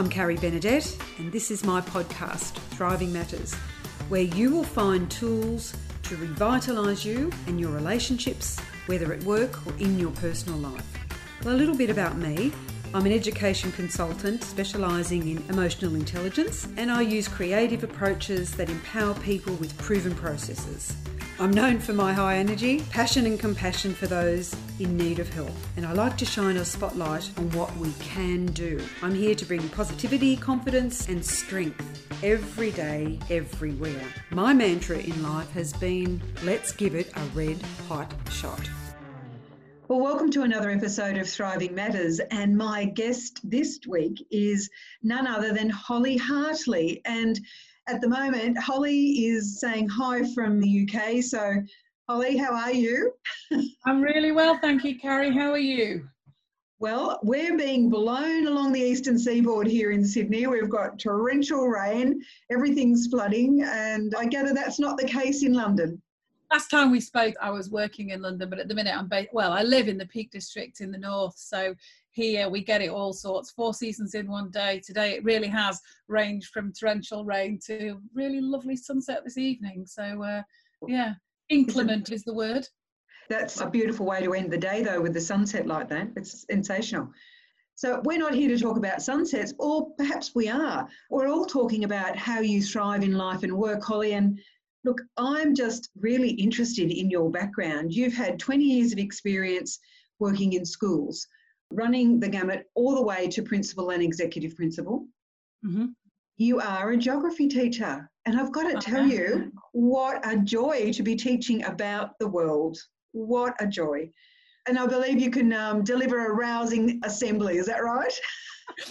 I'm Carrie Benedette, and this is my podcast, Thriving Matters, where you will find tools to revitalise you and your relationships, whether at work or in your personal life. Well, a little bit about me. I'm an education consultant specialising in emotional intelligence, and I use creative approaches that empower people with proven processes. I'm known for my high energy, passion, and compassion for those in need of help, and I like to shine a spotlight on what we can do. I'm here to bring positivity, confidence, and strength every day, everywhere. My mantra in life has been let's give it a red hot shot. Well, welcome to another episode of Thriving Matters. And my guest this week is none other than Holly Hartley. And at the moment, Holly is saying hi from the UK. So, Holly, how are you? I'm really well, thank you, Carrie. How are you? Well, we're being blown along the eastern seaboard here in Sydney. We've got torrential rain, everything's flooding, and I gather that's not the case in London last time we spoke, I was working in London, but at the minute I'm based, well, I live in the Peak District in the north. So here we get it all sorts, four seasons in one day. Today it really has ranged from torrential rain to really lovely sunset this evening. So uh, yeah, inclement is the word. That's a beautiful way to end the day though with the sunset like that. It's sensational. So we're not here to talk about sunsets, or perhaps we are. We're all talking about how you thrive in life and work, Holly, and Look, I'm just really interested in your background. You've had 20 years of experience working in schools, running the gamut all the way to principal and executive principal. Mm-hmm. You are a geography teacher, and I've got to tell you, what a joy to be teaching about the world. What a joy. And I believe you can um, deliver a rousing assembly, is that right?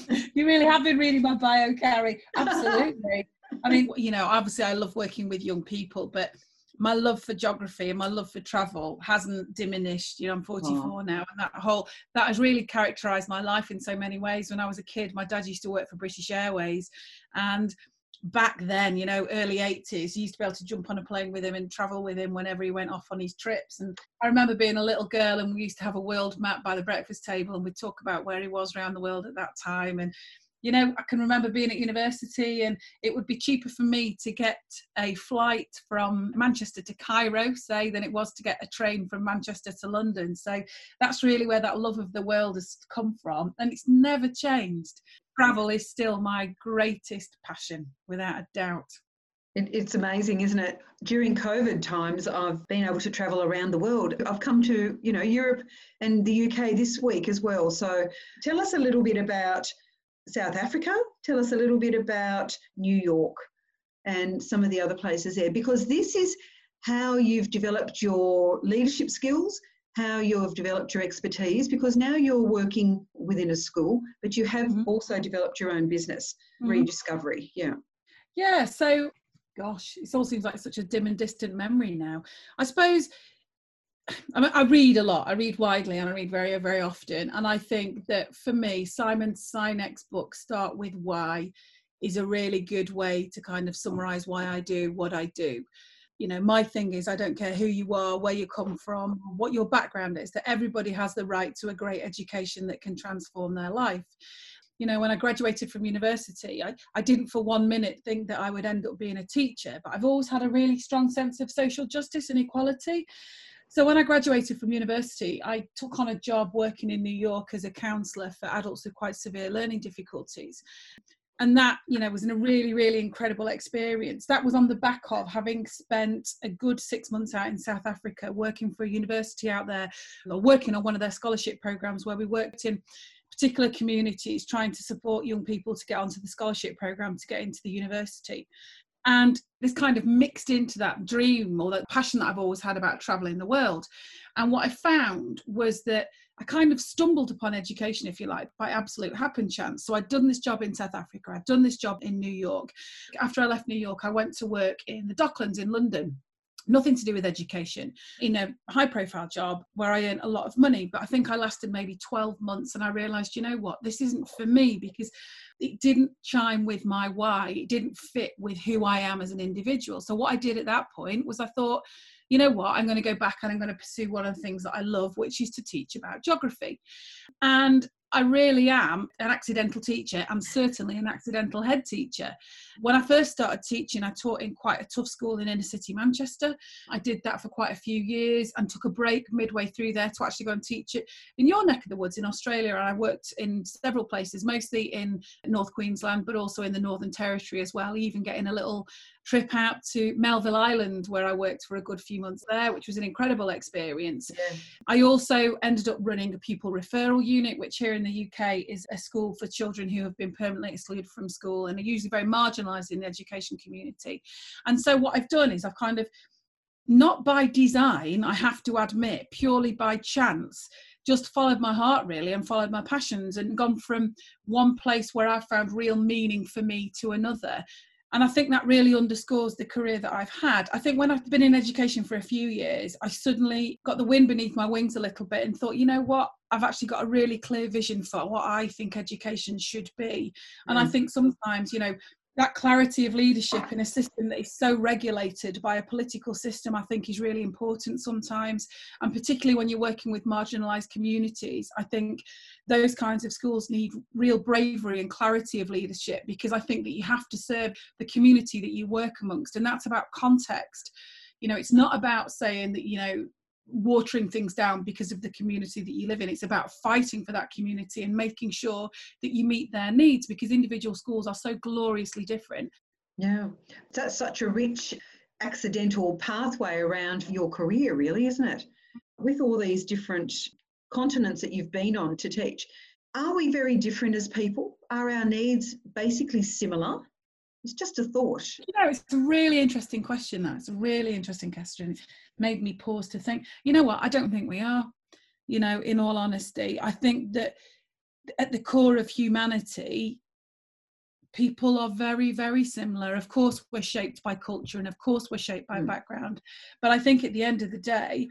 you really have been reading my bio, Carrie. Absolutely. I mean, you know, obviously I love working with young people, but my love for geography and my love for travel hasn't diminished. You know, I'm 44 oh. now, and that whole that has really characterized my life in so many ways. When I was a kid, my dad used to work for British Airways, and back then, you know, early 80s, you used to be able to jump on a plane with him and travel with him whenever he went off on his trips. And I remember being a little girl, and we used to have a world map by the breakfast table, and we'd talk about where he was around the world at that time. And you know, I can remember being at university and it would be cheaper for me to get a flight from Manchester to Cairo, say, than it was to get a train from Manchester to London. So that's really where that love of the world has come from. And it's never changed. Travel is still my greatest passion, without a doubt. it's amazing, isn't it? During COVID times, I've been able to travel around the world. I've come to, you know, Europe and the UK this week as well. So tell us a little bit about South Africa. Tell us a little bit about New York and some of the other places there, because this is how you've developed your leadership skills, how you have developed your expertise, because now you're working within a school, but you have mm-hmm. also developed your own business, mm-hmm. Rediscovery. Yeah. Yeah. So, gosh, it all seems like such a dim and distant memory now. I suppose I, mean, I read a lot. I read widely and I read very, very often. And I think that for me, Simon Sinek's book, Start With Why, is a really good way to kind of summarize why I do what I do. You know, my thing is, I don't care who you are, where you come from, what your background is, that everybody has the right to a great education that can transform their life you know when i graduated from university I, I didn't for one minute think that i would end up being a teacher but i've always had a really strong sense of social justice and equality so when I graduated from university, I took on a job working in New York as a counsellor for adults with quite severe learning difficulties. And that, you know, was a really, really incredible experience. That was on the back of having spent a good six months out in South Africa working for a university out there, or working on one of their scholarship programs where we worked in particular communities trying to support young people to get onto the scholarship program to get into the university and this kind of mixed into that dream or that passion that I've always had about traveling the world. And what I found was that I kind of stumbled upon education, if you like, by absolute happen chance. So I'd done this job in South Africa, I'd done this job in New York. After I left New York, I went to work in the Docklands in London nothing to do with education in a high profile job where I earned a lot of money. But I think I lasted maybe 12 months and I realized, you know what, this isn't for me because it didn't chime with my why. It didn't fit with who I am as an individual. So what I did at that point was I thought, you know what, I'm going to go back and I'm going to pursue one of the things that I love, which is to teach about geography. And I really am an accidental teacher. I'm certainly an accidental head teacher. When I first started teaching, I taught in quite a tough school in inner city Manchester. I did that for quite a few years and took a break midway through there to actually go and teach it in your neck of the woods in Australia. And I worked in several places, mostly in North Queensland, but also in the Northern Territory as well, even getting a little trip out to Melville Island, where I worked for a good few months there, which was an incredible experience. Yeah. I also ended up running a pupil referral unit, which here in the UK is a school for children who have been permanently excluded from school and are usually very marginalised in the education community. And so what I've done is I've kind of not by design, I have to admit, purely by chance, just followed my heart really and followed my passions and gone from one place where I found real meaning for me to another and I think that really underscores the career that I've had. I think when I've been in education for a few years, I suddenly got the wind beneath my wings a little bit and thought, you know what, I've actually got a really clear vision for what I think education should be. And mm. I think sometimes, you know, that clarity of leadership in a system that is so regulated by a political system, I think, is really important sometimes. And particularly when you're working with marginalised communities, I think those kinds of schools need real bravery and clarity of leadership because I think that you have to serve the community that you work amongst. And that's about context. You know, it's not about saying that, you know, watering things down because of the community that you live in. It's about fighting for that community and making sure that you meet their needs because individual schools are so gloriously different. Yeah, that's such a rich accidental pathway around your career, really, isn't it? With all these different continents that you've been on to teach, are we very different as people? Are our needs basically similar? It's just a thought. You know, it's a really interesting question. That it's a really interesting question. It made me pause to think. You know what? I don't think we are. You know, in all honesty, I think that at the core of humanity, people are very, very similar. Of course, we're shaped by culture, and of course, we're shaped by mm. background. But I think at the end of the day,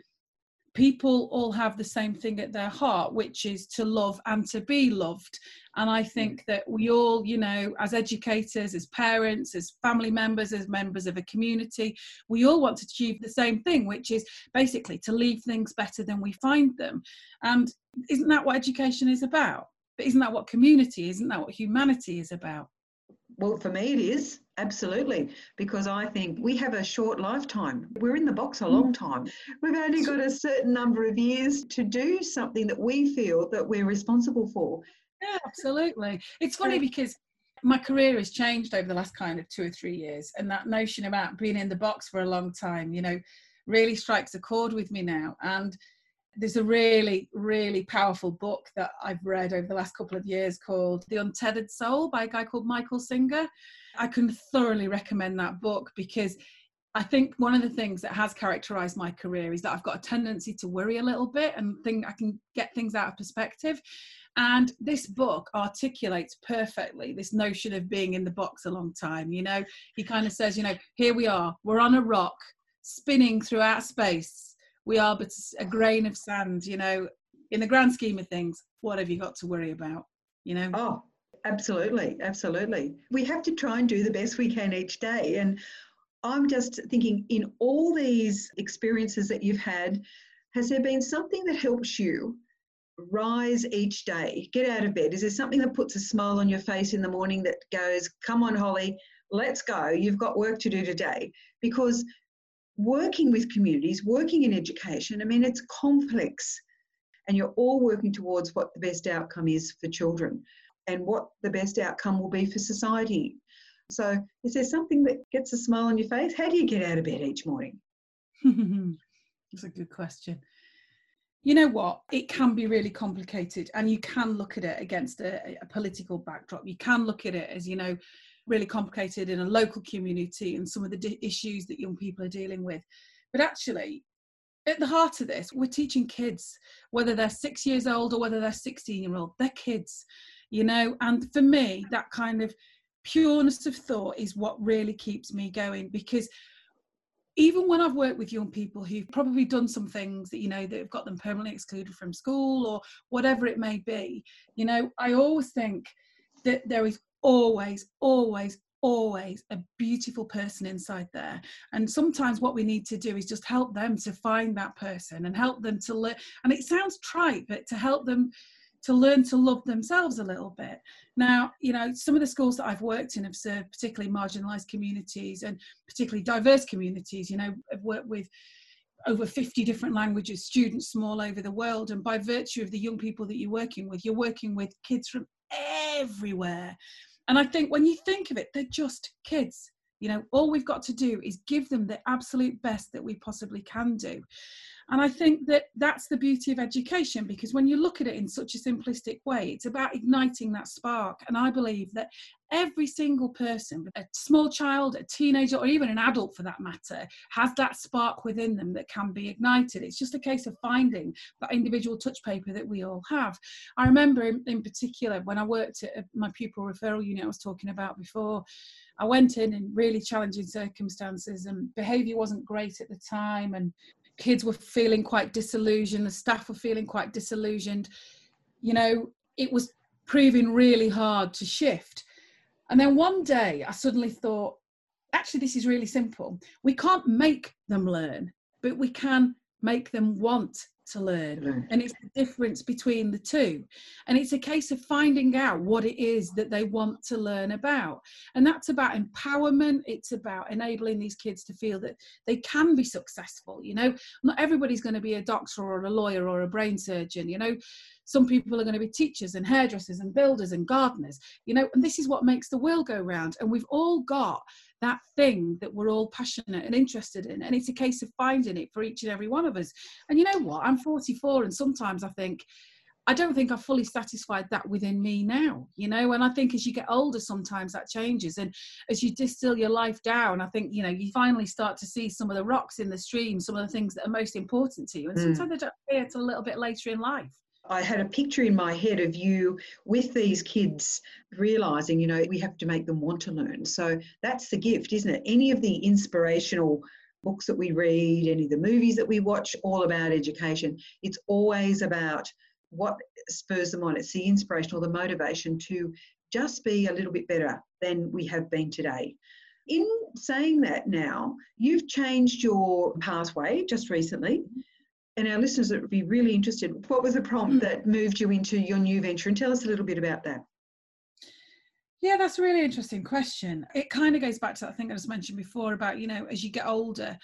people all have the same thing at their heart, which is to love and to be loved. And I think mm. that we all, you know, as educators, as parents, as family members, as members of a community, we all want to achieve the same thing, which is basically to leave things better than we find them. And isn't that what education is about? But isn't that what community, isn't that what humanity is about? Well, for me, it is absolutely because I think we have a short lifetime. We're in the box a mm. long time. We've only got a certain number of years to do something that we feel that we're responsible for. Yeah, absolutely. It's funny because my career has changed over the last kind of two or three years, and that notion about being in the box for a long time, you know, really strikes a chord with me now. And there's a really, really powerful book that I've read over the last couple of years called The Untethered Soul by a guy called Michael Singer. I can thoroughly recommend that book because I think one of the things that has characterized my career is that I've got a tendency to worry a little bit and think I can get things out of perspective. And this book articulates perfectly this notion of being in the box a long time. You know, he kind of says, you know, here we are, we're on a rock spinning throughout space we are but a grain of sand you know? In the grand scheme of things what have you got to worry about you know? Oh absolutely absolutely. We have to try and do the best we can each day and i'm just thinking in all these experiences that you've had has there been something that helps you rise each day get out of bed? Is there something that puts a smile on your face in the morning that goes come on holly let's go. You've got work to do today. Because working with communities, working in education, I mean, it's complex and you're all working towards what the best outcome is for children and what the best outcome will be for society. So, is there something that gets a smile on your face? How do you get out of bed each morning? That's a good question. You know what? It can be really complicated, and you can look at it against a, a political backdrop. You can look at it as, you know, really complicated in a local community and some of the issues that young people are dealing with. But actually, at the heart of this, we're teaching kids, whether they're six years old or whether they're 16 year old, they're kids, you know. And for me, that kind of pureness of thought is what really keeps me going because even when I've worked with young people who've probably done some things that, you know, that have got them permanently excluded from school or whatever it may be, you know, I always think that there is always, always, always a beautiful person inside there. And sometimes what we need to do is just help them to find that person and help them to learn And it sounds trite, but to help them to learn to love themselves a little bit. Now, you know, some of the schools that I've worked in have served particularly marginalised communities and particularly diverse communities. You know, I've worked with over 50 different languages, students from all over the world. And by virtue of the young people that you're working with, you're working with kids from everywhere. And I think when you think of it, they're just kids. You know, all we've got to do is give them the absolute best that we possibly can do. And I think that that's the beauty of education because when you look at it in such a simplistic way, it's about igniting that spark. And I believe that every single person, a small child, a teenager, or even an adult for that matter, has that spark within them that can be ignited. It's just a case of finding that individual touch paper that we all have. I remember in, in particular when I worked at my pupil referral unit I was talking about before. I went in in really challenging circumstances and behaviour wasn't great at the time and kids were feeling quite disillusioned, the staff were feeling quite disillusioned. You know, it was proving really hard to shift. And then one day I suddenly thought, actually, this is really simple. We can't make them learn, but we can make them want to learn. And it's the difference between the two. And it's a case of finding out what it is that they want to learn about. And that's about empowerment. It's about enabling these kids to feel that they can be successful. You know, not everybody's going to be a doctor or a lawyer or a brain surgeon. You know, some people are going to be teachers and hairdressers and builders and gardeners. You know, and this is what makes the world go round. And we've all got that thing that we're all passionate and interested in. And it's a case of finding it for each and every one of us. And you know what? I'm 44, and sometimes I think, I don't think I've fully satisfied that within me now, you know. And I think as you get older, sometimes that changes. And as you distill your life down, I think, you know, you finally start to see some of the rocks in the stream, some of the things that are most important to you. And mm. sometimes they don't appear till a little bit later in life. I had a picture in my head of you with these kids realizing, you know, we have to make them want to learn. So that's the gift, isn't it? Any of the inspirational books that we read, any of the movies that we watch, all about education, it's always about what spurs them on. It's the inspiration or the motivation to just be a little bit better than we have been today. In saying that now, you've changed your pathway just recently and our listeners would be really interested. What was the prompt mm. that moved you into your new venture? And tell us a little bit about that. Yeah, that's a really interesting question. It kind of goes back to that thing I was mentioned before about, you know, as you get older,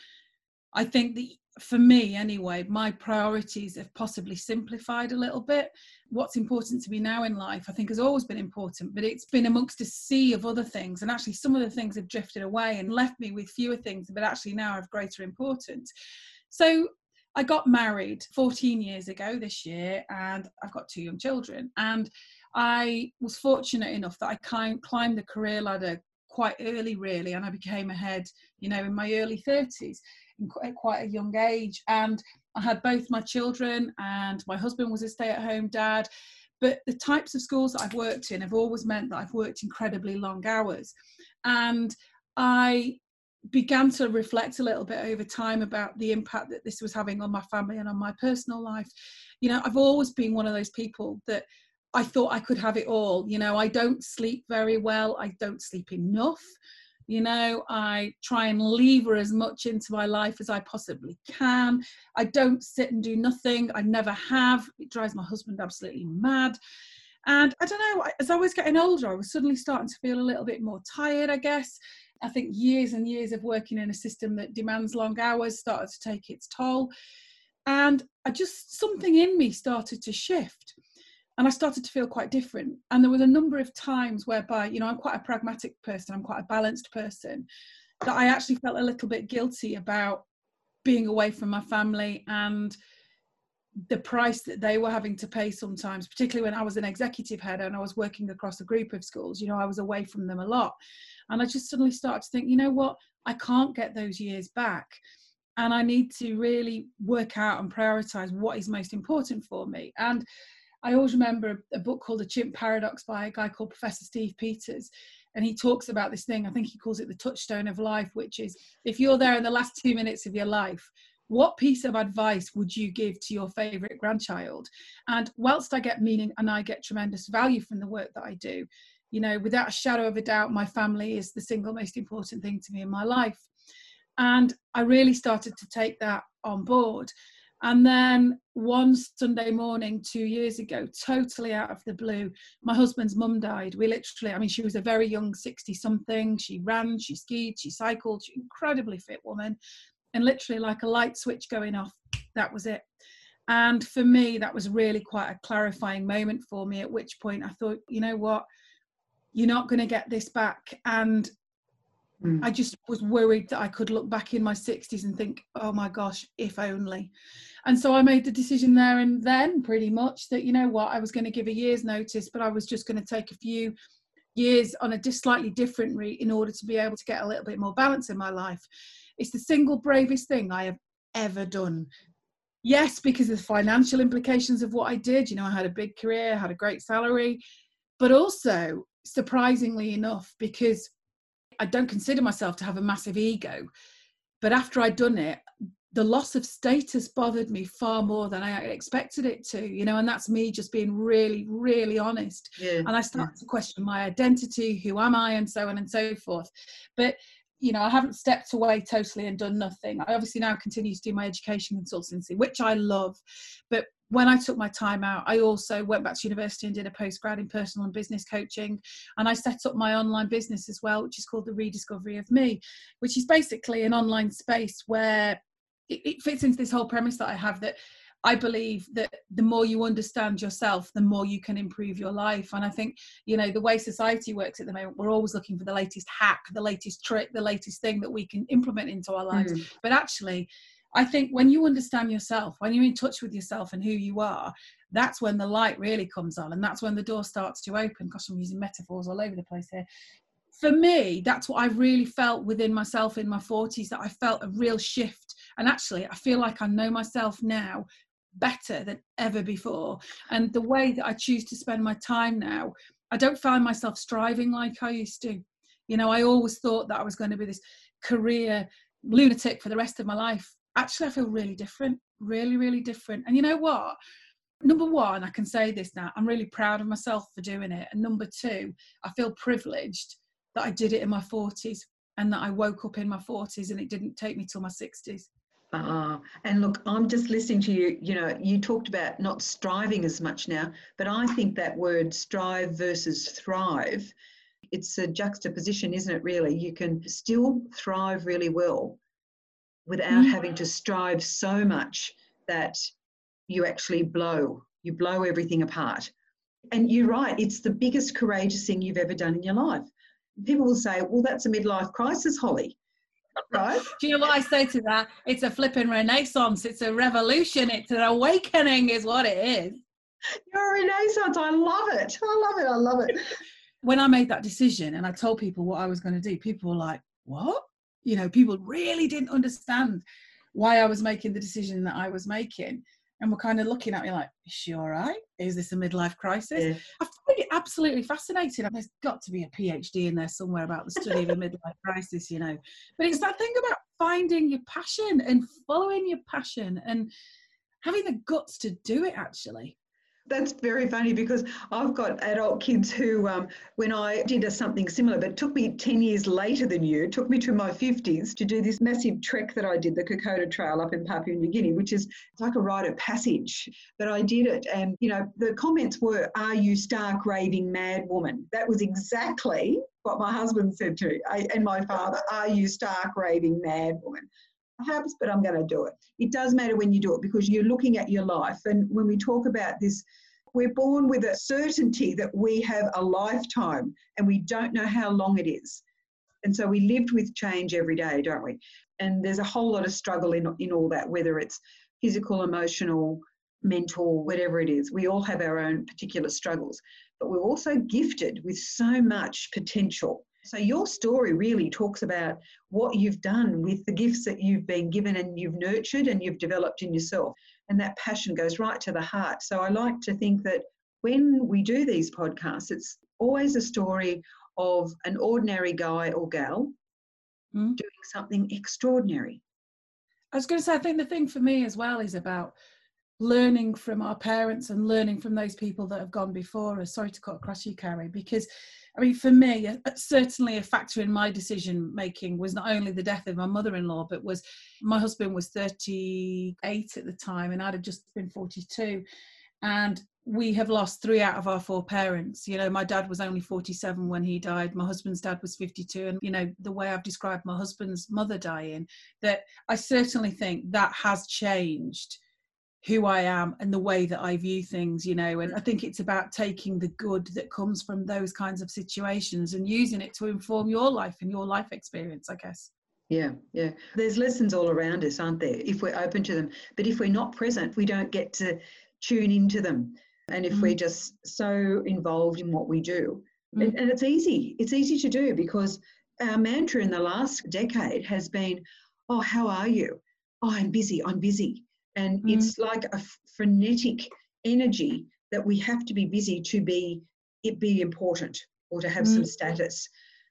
I think that for me anyway, my priorities have possibly simplified a little bit. What's important to me now in life, I think, has always been important, but it's been amongst a sea of other things. And actually, some of the things have drifted away and left me with fewer things, but actually now have greater importance. So I got married 14 years ago this year, and I've got two young children. And I was fortunate enough that I climbed the career ladder quite early, really, and I became a head, you know, in my early 30s, at quite a young age. And I had both my children, and my husband was a stay at home dad. But the types of schools that I've worked in have always meant that I've worked incredibly long hours. And I began to reflect a little bit over time about the impact that this was having on my family and on my personal life. You know, I've always been one of those people that I thought I could have it all. You know, I don't sleep very well, I don't sleep enough. You know, I try and lever as much into my life as I possibly can. I don't sit and do nothing. I never have. It drives my husband absolutely mad. And I don't know, as I was getting older, I was suddenly starting to feel a little bit more tired, I guess. I think years and years of working in a system that demands long hours started to take its toll. And I just, something in me started to shift and I started to feel quite different. And there was a number of times whereby, you know, I'm quite a pragmatic person, I'm quite a balanced person, that I actually felt a little bit guilty about being away from my family and the price that they were having to pay sometimes, particularly when I was an executive head and I was working across a group of schools, you know, I was away from them a lot. And I just suddenly started to think, you know what, I can't get those years back. And I need to really work out and prioritize what is most important for me. And I always remember a book called The Chimp Paradox by a guy called Professor Steve Peters. And he talks about this thing, I think he calls it the touchstone of life, which is if you're there in the last two minutes of your life, what piece of advice would you give to your favorite grandchild? And whilst I get meaning and I get tremendous value from the work that I do, you know, without a shadow of a doubt, my family is the single most important thing to me in my life. And I really started to take that on board. And then one Sunday morning, two years ago, totally out of the blue, my husband's mum died. We literally, I mean, she was a very young 60 something. She ran, she skied, she cycled, she incredibly fit woman. And literally, like a light switch going off, that was it. And for me, that was really quite a clarifying moment for me. At which point I thought, you know what? You're not going to get this back. And Mm. I just was worried that I could look back in my 60s and think, oh my gosh, if only. And so I made the decision there and then, pretty much, that you know what, I was going to give a year's notice, but I was just going to take a few years on a just slightly different route in order to be able to get a little bit more balance in my life. It's the single bravest thing I have ever done. Yes, because of the financial implications of what I did. You know, I had a big career, had a great salary, but also surprisingly enough, because I don't consider myself to have a massive ego. But after I'd done it, the loss of status bothered me far more than I expected it to, you know, and that's me just being really, really honest. Yeah. And I started yeah. to question my identity, who am I, and so on and so forth. But you know, I haven't stepped away totally and done nothing. I obviously now continue to do my education consultancy, which I love. But when I took my time out, I also went back to university and did a postgrad in personal and business coaching. And I set up my online business as well, which is called The Rediscovery of Me, which is basically an online space where it, it fits into this whole premise that I have that I believe that the more you understand yourself, the more you can improve your life. And I think, you know, the way society works at the moment, we're always looking for the latest hack, the latest trick, the latest thing that we can implement into our lives. Mm. But actually, I think when you understand yourself, when you're in touch with yourself and who you are, that's when the light really comes on and that's when the door starts to open. Gosh, I'm using metaphors all over the place here. For me, that's what I really felt within myself in my 40s that I felt a real shift. And actually, I feel like I know myself now better than ever before. And the way that I choose to spend my time now, I don't find myself striving like I used to. You know, I always thought that I was going to be this career lunatic for the rest of my life actually I feel really different, really, really different. And you know what? Number one, I can say this now, I'm really proud of myself for doing it. And number two, I feel privileged that I did it in my 40s and that I woke up in my 40s and it didn't take me till my 60s. Uh, and look, I'm just listening to you. You know, you talked about not striving as much now, but I think that word strive versus thrive, it's a juxtaposition, isn't it, really? You can still thrive really well without mm. having to strive so much that you actually blow, you blow everything apart. And you're right, it's the biggest courageous thing you've ever done in your life. People will say, well, that's a midlife crisis, Holly. Right? Do you know what I say to that? It's a flipping renaissance. It's a revolution. It's an awakening, is what it is. You're a renaissance. I love it. I love it. I love it. When I made that decision and I told people what I was going to do, people were like, what? you know people really didn't understand why i was making the decision that i was making and were kind of looking at me like is she all right? Is this a midlife crisis? Yeah. i find it absolutely fascinating. There's got to be a phd in there somewhere about the study of a midlife crisis you know. But it's that thing about finding your passion and following your passion and having the guts to do it actually that's very funny because I've got adult kids who, um, when I did a, something similar, but took me 10 years later than you, took me to my 50s to do this massive trek that I did, the Kokoda Trail up in Papua New Guinea, which is like a rite of passage. But I did it, and you know, the comments were, Are you stark raving mad woman? That was exactly what my husband said to me and my father, Are you stark raving mad woman? Perhaps, but I'm going to do it. It does matter when you do it because you're looking at your life. And when we talk about this, we're born with a certainty that we have a lifetime and we don't know how long it is. And so we lived with change every day, don't we? And there's a whole lot of struggle in, in all that, whether it's physical, emotional, mental, whatever it is. We all have our own particular struggles, but we're also gifted with so much potential so, your story really talks about what you've done with the gifts that you've been given and you've nurtured and you've developed in yourself. And that passion goes right to the heart. So, I like to think that when we do these podcasts, it's always a story of an ordinary guy or gal mm. doing something extraordinary. I was going to say, I think the thing for me as well is about learning from our parents and learning from those people that have gone before us. Sorry to cut across you, Carrie, because I mean, for me, uh, uh, certainly a factor in my decision making was not only the death of my mother in law, but was my husband was 38 at the time and I'd have just been 42. And we have lost three out of our four parents. You know, my dad was only 47 when he died. My husband's dad was 52. And, you know, the way I've described my husband's mother dying, that I certainly think that has changed who I am and the way that I view things, you know. And I think it's about taking the good that comes from those kinds of situations and using it to inform your life and your life experience, I guess. Yeah, yeah. There's lessons all around us, aren't there, if we're open to them. But if we're not present, we don't get to tune into them. And if mm. we're just so involved in what we do, mm. and, and it's easy, it's easy to do because our mantra in the last decade has been, Oh, how are you? Oh, I'm busy, I'm busy and mm. it's like a frenetic energy that we have to be busy to be it be important or to have mm. some status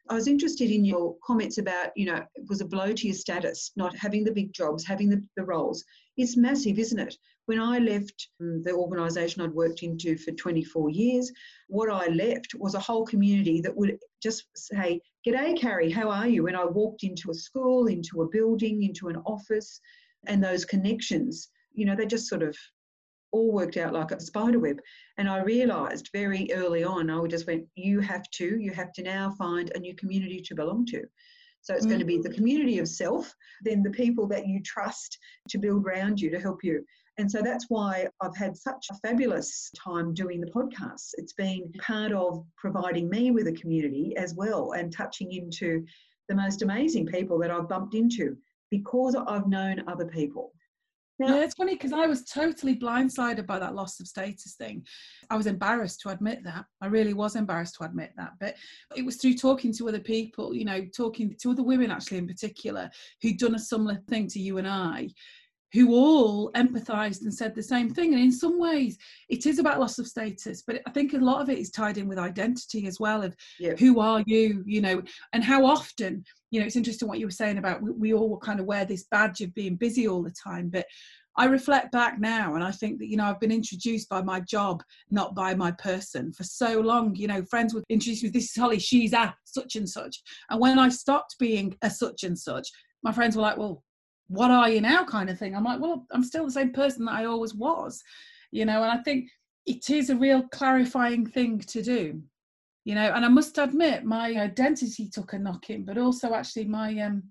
i was interested in your comments about you know it was a blow to your status not having the big jobs having the, the roles it's massive isn't it when i left um, the organisation i'd worked into for 24 years what i left was a whole community that would just say g'day carrie how are you when i walked into a school into a building into an office and those connections, you know, they just sort of all worked out like a spider web. And I realized very early on, I just went, you have to, you have to now find a new community to belong to. So it's mm. going to be the community of self, then the people that you trust to build around you to help you. And so that's why I've had such a fabulous time doing the podcast. It's been part of providing me with a community as well and touching into the most amazing people that I've bumped into because I've known other people. Yeah, it's funny because I was totally blindsided by that loss of status thing. I was embarrassed to admit that. I really was embarrassed to admit that. But it was through talking to other people, you know, talking to other women actually in particular who'd done a similar thing to you and I, who all empathized and said the same thing. And in some ways, it is about loss of status, but I think a lot of it is tied in with identity as well of yeah. who are you, you know, and how often you know it's interesting what you were saying about we, we all kind of wear this badge of being busy all the time but I reflect back now and I think that, you know, I've been introduced by my job, not by my person for so long. You know, friends would introduce me, this is Holly, she's a such and such. And when I stopped being a such and such, my friends were like, well, what are you now kind of thing? I'm like, well, I'm still the same person that I always was, you know, and I think it is a real clarifying thing to do you know and i must admit my identity took a knocking but also actually my um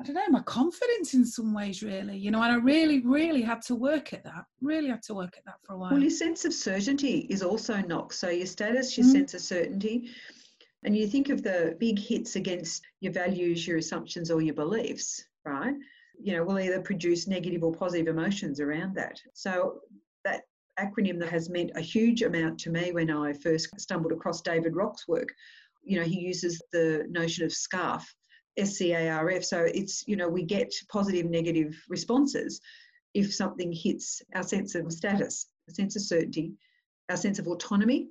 i don't know my confidence in some ways really you know and i really really had to work at that really had to work at that for a while well your sense of certainty is also knocked so your status your mm. sense of certainty and you think of the big hits against your values your assumptions or your beliefs right you know will either produce negative or positive emotions around that so that acronym that has meant a huge amount to me when I first stumbled across David Rock's work. You know, he uses the notion of SCARF, S-C-A-R-F. So it's, you know, we get positive, negative responses if something hits our sense of status, a sense of certainty, our sense of autonomy,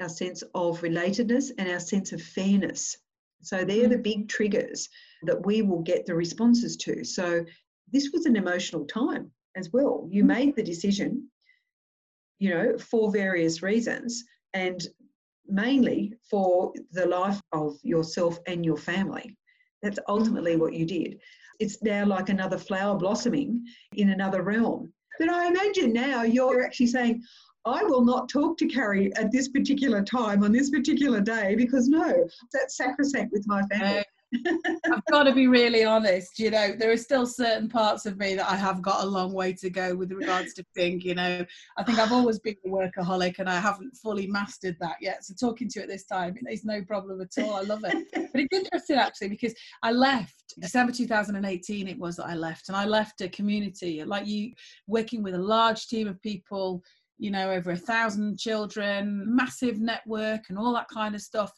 our sense of relatedness, and our sense of fairness. So they're the big triggers that we will get the responses to. So this was an emotional time as well. You mm. made the decision you know, for various reasons, and mainly for the life of yourself and your family. That's ultimately what you did. It's now like another flower blossoming in another realm. But I imagine now you're actually saying, I will not talk to Carrie at this particular time on this particular day because no, that's sacrosanct with my family. I've got to be really honest, you know, there are still certain parts of me that I have got a long way to go with regards to think, you know. I think I've always been a workaholic and I haven't fully mastered that yet. So talking to you at this time, is no problem at all. I love it. But it's interesting actually because I left December 2018 it was that I left and I left a community like you working with a large team of people you know, over a thousand children, massive network, and all that kind of stuff.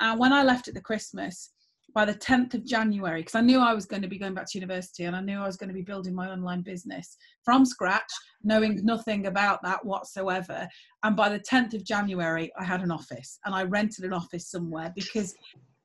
And when I left at the Christmas, by the 10th of January, because I knew I was going to be going back to university and I knew I was going to be building my online business from scratch, knowing nothing about that whatsoever. And by the 10th of January, I had an office and I rented an office somewhere because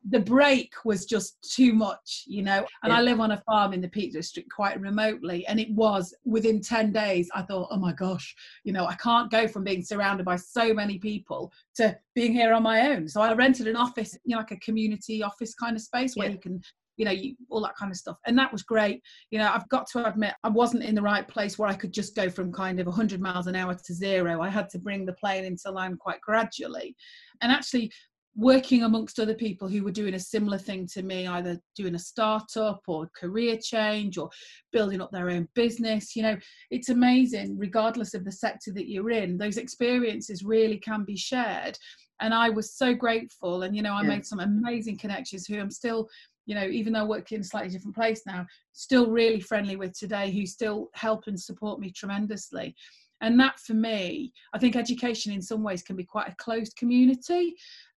the break was just too much, you know. And Yeah. I live on a farm in the Peak District quite remotely, and it was within 10 days, I thought, oh my gosh, you know, I can't go from being surrounded by so many people to being here on my own. So I rented an office, you know, like a community office kind of space where Yeah. you can you know, you, all that kind of stuff. And that was great. You know, I've got to admit, I wasn't in the right place where I could just go from kind of 100 miles an hour to zero. I had to bring the plane into line quite gradually. And actually, working amongst other people who were doing a similar thing to me, either doing a startup or career change or building up their own business, you know, it's amazing, regardless of the sector that you're in, those experiences really can be shared. And I was so grateful. And, you know, I Yeah. made some amazing connections who I'm still you know, even though I work in a slightly different place now, still really friendly with today, who still help and support me tremendously. And that for me, I think education in some ways can be quite a closed community.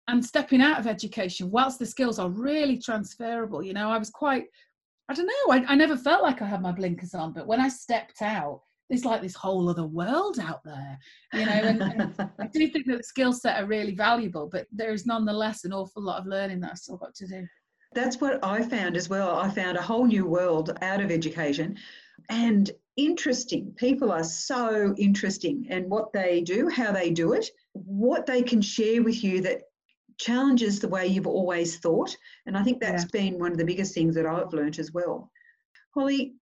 And stepping out of education, whilst the skills are really transferable, you know, I was quite, I don't know, I, I never felt like I had my blinkers on, but when I stepped out, there's like this whole other world out there, you know, and, and I do think that the skill set are really valuable, but there is nonetheless an awful lot of learning that I've still got to do. That's what I found as well. I found a whole new world out of education and interesting. People are so interesting and what they do, how they do it, what they can share with you that challenges the way you've always thought. And I think that's been one of the biggest things that I've learnt as well. Holly,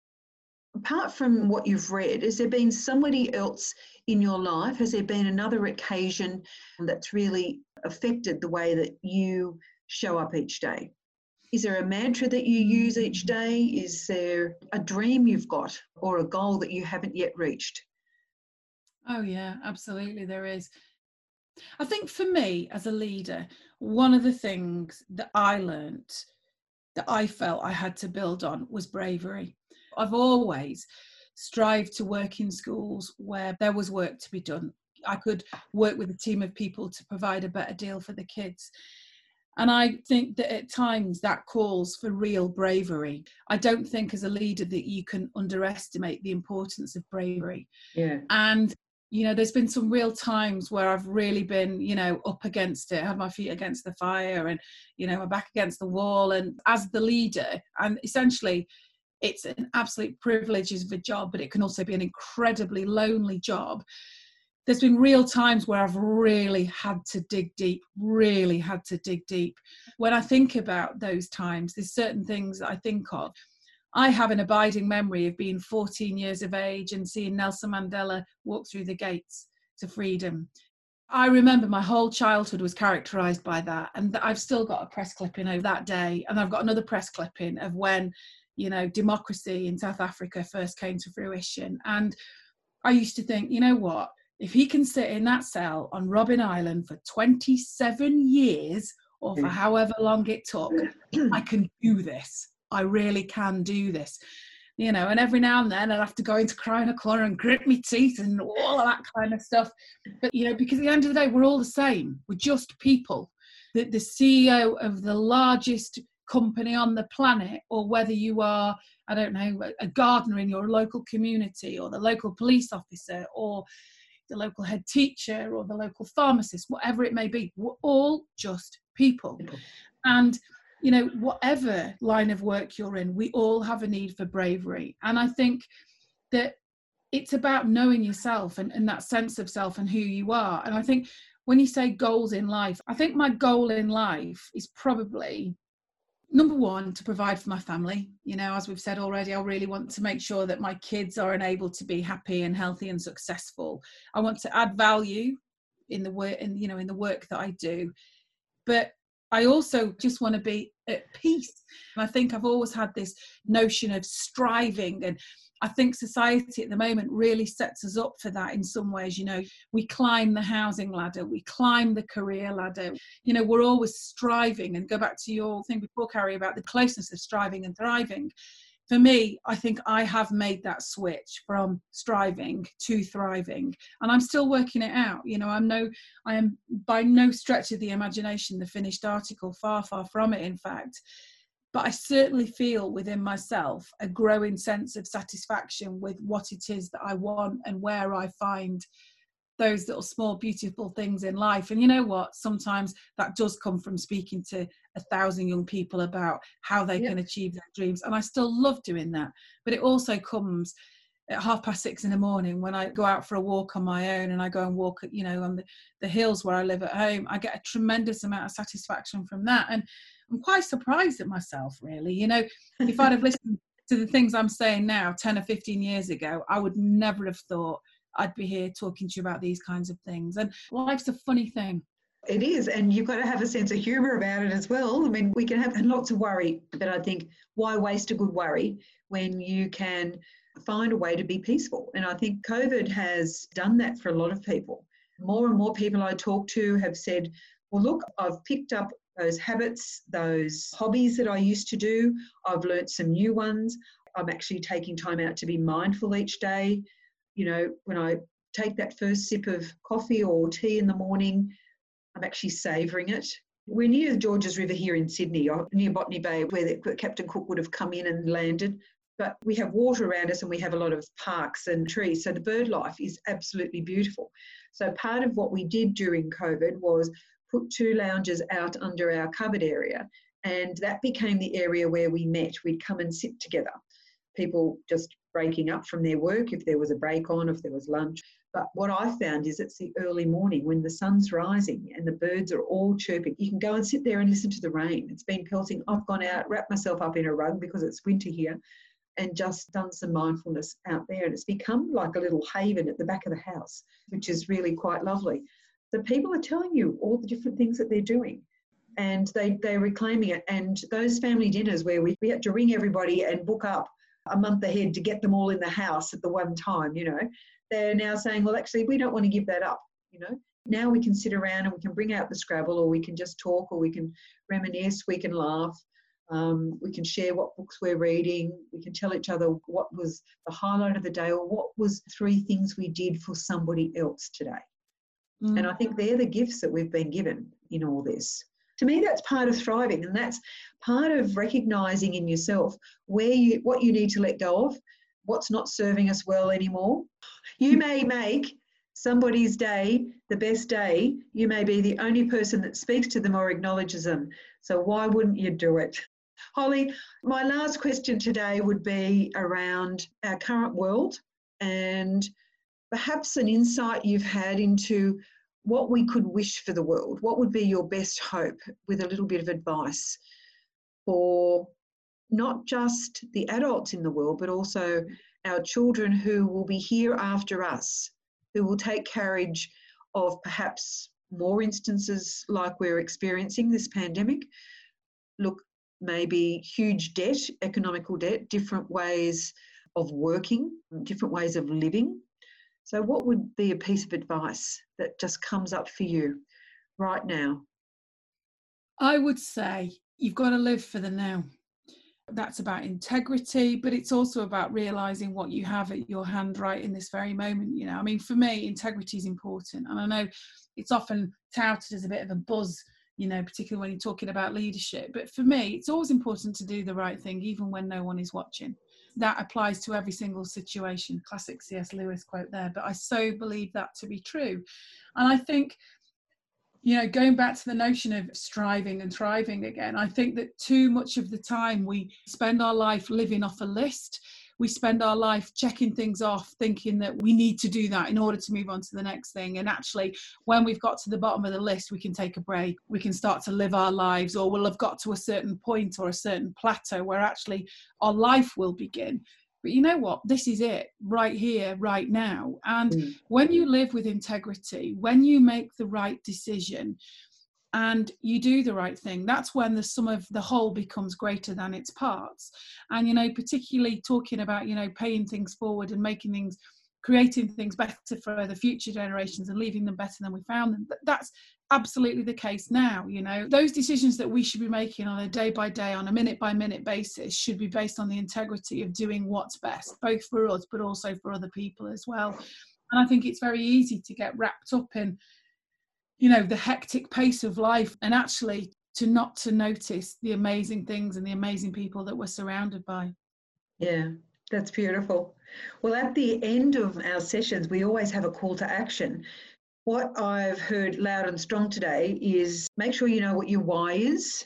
apart from what you've read, has there been somebody else in your life? Has there been another occasion that's really affected the way that you show up each day? Is there a mantra that you use each mm. day? Is there a dream you've got or a goal that you haven't yet reached? Oh, yeah, absolutely, there is. I think for me as a leader, one of the things that I learnt that I felt I had to build on was bravery. I've always strived to work in schools where there was work to be done. I could work with a team of people to provide a better deal for the kids. And I think that at times that calls for real bravery. I don't think as a leader that you can underestimate the importance of bravery. Yeah. And you know, there's been some real times where I've really been, you know, up against it, had my feet against the fire and, you know, my back against the wall. And as the leader, and essentially it's an absolute privilege of a job, but it can also be an incredibly lonely job. There's been real times where I've really had to dig deep, really had to dig deep. When I think about those times, there's certain things that I think of. I have an abiding memory of being 14 years of age and seeing Nelson Mandela walk through the gates to freedom. I remember my whole childhood was characterized by that. And I've still got a press clipping of that day. And I've got another press clipping of when, you know, democracy in South Africa first came to fruition. And I used to think, you know what? If he can sit in that cell on Robben Island for 27 years or for however long it took, I can do this. I really can do this. You know, and every now and then I'd have to go into cry in a corner and grit my teeth and all of that kind of stuff. But, you know, because at the end of the day, we're all the same. We're just people. The, the CEO of the largest company on the planet, or whether you are, I don't know, a- gardener in your local community, or the local police officer, or the local head teacher, or the local pharmacist, whatever it may be, we're all just people. People. And you know, whatever line of work you're in, we all have a need for bravery. And I think that it's about knowing yourself and, and that sense of self and who you are. And I think when you say goals in life, I think my goal in life is probably number one to provide for my family you know as we've said already i really want to make sure that my kids are enabled to be happy and healthy and successful i want to add value in the work in you know in the work that i do but I also just want to be at peace. And I think I've always had this notion of striving and I think society at the moment really sets us up for that in some ways. You know, we climb the housing ladder, we climb the career ladder. You know, we're always striving. And go back to your thing before, Carrie, about the closeness of striving and thriving. For me, I think I have made that switch from striving to thriving, and I'm still working it out. You know, I'm no, I am by no stretch of the imagination the finished article, far, far from it, in fact but I certainly feel within myself a growing sense of satisfaction with what it is that I want and where I find those little small beautiful things in life and you know what sometimes that does come from speaking to a thousand young people about how they can achieve their dreams and i still love doing that but it also comes at half past six in the morning when I go out for a walk on my own and I go and walk, you know, on the, the hills where I live at home, I get a tremendous amount of satisfaction from that. And I'm quite surprised at myself, really. You know, if I'd have listened to the things I'm saying now 10 or 15 years ago, I would never have thought I'd be here talking to you about these kinds of things. And life's a funny thing. It is, and you've got to have a sense of humour about it as well. I mean, we can have lots of worry, but I think why waste a good worry when you can find a way to be peaceful. And I think COVID has done that for a lot of people. More and more people I talk to have said, well, look, I've picked up those habits, those hobbies that I used to do. I've learnt some new ones. I'm actually taking time out to be mindful each day. You know, when I take that first sip of coffee or tea in the morning, I'm actually savouring it. We're near the Georges River here in Sydney, near Botany Bay, where Captain Cook would have come in and landed but we have water around us and we have a lot of parks and trees. So the bird life is absolutely beautiful. So part of what we did during COVID was put two lounges out under our cupboard area, and that became the area where we met. We'd come and sit together. People just breaking up from their work if there was a break on, if there was lunch. But what I found is it's the early morning when the sun's rising and the birds are all chirping. You can go and sit there and listen to the rain. It's been pelting. I've gone out, wrapped myself up in a rug because it's winter here, and just done some mindfulness out there. And it's become like a little haven at the back of the house, which is really quite lovely. The people are telling you all the different things that they're doing and they, they're reclaiming it. And those family dinners where we, we had to ring everybody and book up a month ahead to get them all in the house at the one time, you know, they're now saying, well, actually, we don't want to give that up, you know. Now we can sit around and we can bring out the Scrabble or we can just talk or we can reminisce, we can laugh um, we can share what books we're reading. We can tell each other what was the highlight of the day or what was three things we did for somebody else today. Mm. And I think they're the gifts that we've been given in all this. To me, that's part of thriving, and that's part of recognizing in yourself where you what you need to let go of, what's not serving us well anymore. You may make somebody's day the best day. You may be the only person that speaks to them or acknowledges them. So why wouldn't you do it? Holly, my last question today would be around our current world and perhaps an insight you've had into what we could wish for the world. What would be your best hope with a little bit of advice for not just the adults in the world, but also our children who will be here after us, who will take carriage of perhaps more instances like we're experiencing this pandemic. Look, maybe huge debt, economical debt, different ways of working, different ways of living. So, what would be a piece of advice that just comes up for you right now? I would say you've got to live for the now. That's about integrity, but it's also about realizing what you have at your hand right in this very moment. You know, I mean, for me, integrity is important. And I know it's often touted as a bit of a buzz you know, particularly when you're talking about leadership. But for me, it's always important to do the right thing, even when no one is watching. That applies to every single situation. Classic C.S. Lewis quote there. But I so believe that to be true. And I think, you know, going back to the notion of striving and thriving again, I think that too much of the time we spend our life living off a list we spend our life checking things off, thinking that we need to do that in order to move on to the next thing. And actually, when we've got to the bottom of the list, we can take a break, we can start to live our lives, or we'll have got to a certain point or a certain plateau where actually our life will begin. But you know what? This is it right here, right now. And mm. when you live with integrity, when you make the right decision, and you do the right thing that's when the sum of the whole becomes greater than its parts and you know particularly talking about you know paying things forward and making things creating things better for the future generations and leaving them better than we found them that's absolutely the case now you know? Those decisions that we should be making on a day by day on a minute by minute basis should be based on the integrity of doing what's best both for us but also for other people as well. And i think it's very easy to get wrapped up in you know the hectic pace of life and actually to not to notice the amazing things and the amazing people that we're surrounded by. Yeah that's beautiful. Well at the end of our sessions we always have a call to action what I've heard loud and strong today is make sure you know what your why is.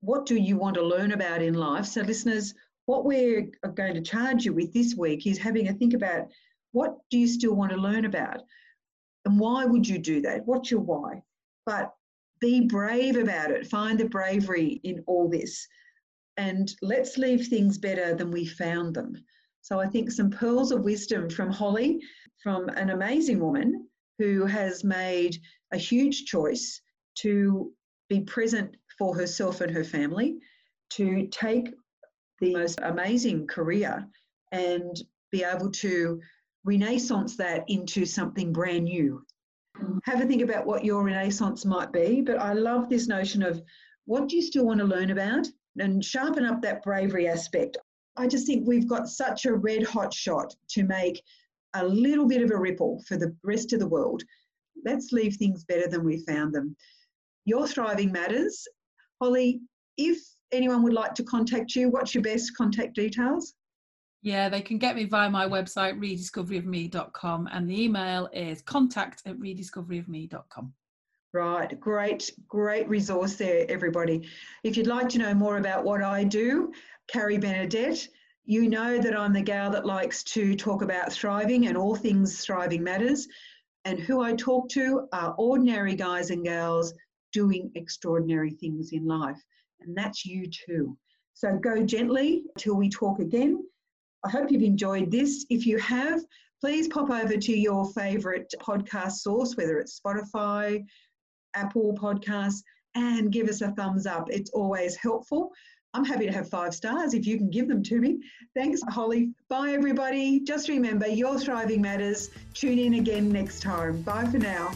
What do you want to learn about in life? So, listeners, what we're going to charge you with this week is having a think about what do you still want to learn about? And why would you do that? What's your why? But be brave about it. Find the bravery in all this. And let's leave things better than we found them. So I think some pearls of wisdom from Holly, from an amazing woman who has made a huge choice to be present for herself and her family, to take the most amazing career and be able to renaissance that into something brand new. Mm. Have a think about what your renaissance might be, but I love this notion of what do you still want to learn about and sharpen up that bravery aspect. I just think we've got such a red hot shot to make a little bit of a ripple for the rest of the world. Let's leave things better than we found them. Your thriving matters. Holly, if anyone would like to contact you, what's your best contact details? Yeah, they can get me via my website, rediscoveryofme.com, and the email is contact at rediscoveryofme.com. Right, great, great resource there, everybody. If you'd like to know more about what I do, Carrie Benedette, you know that I'm the gal that likes to talk about thriving and all things thriving matters. And who I talk to are ordinary guys and gals doing extraordinary things in life. And that's you too. So go gently till we talk again. I hope you've enjoyed this. If you have, please pop over to your favourite podcast source, whether it's Spotify, Apple Podcasts, and give us a thumbs up. It's always helpful. I'm happy to have five stars if you can give them to me. Thanks, Holly. Bye, everybody. Just remember, your thriving matters. Tune in again next time. Bye for now.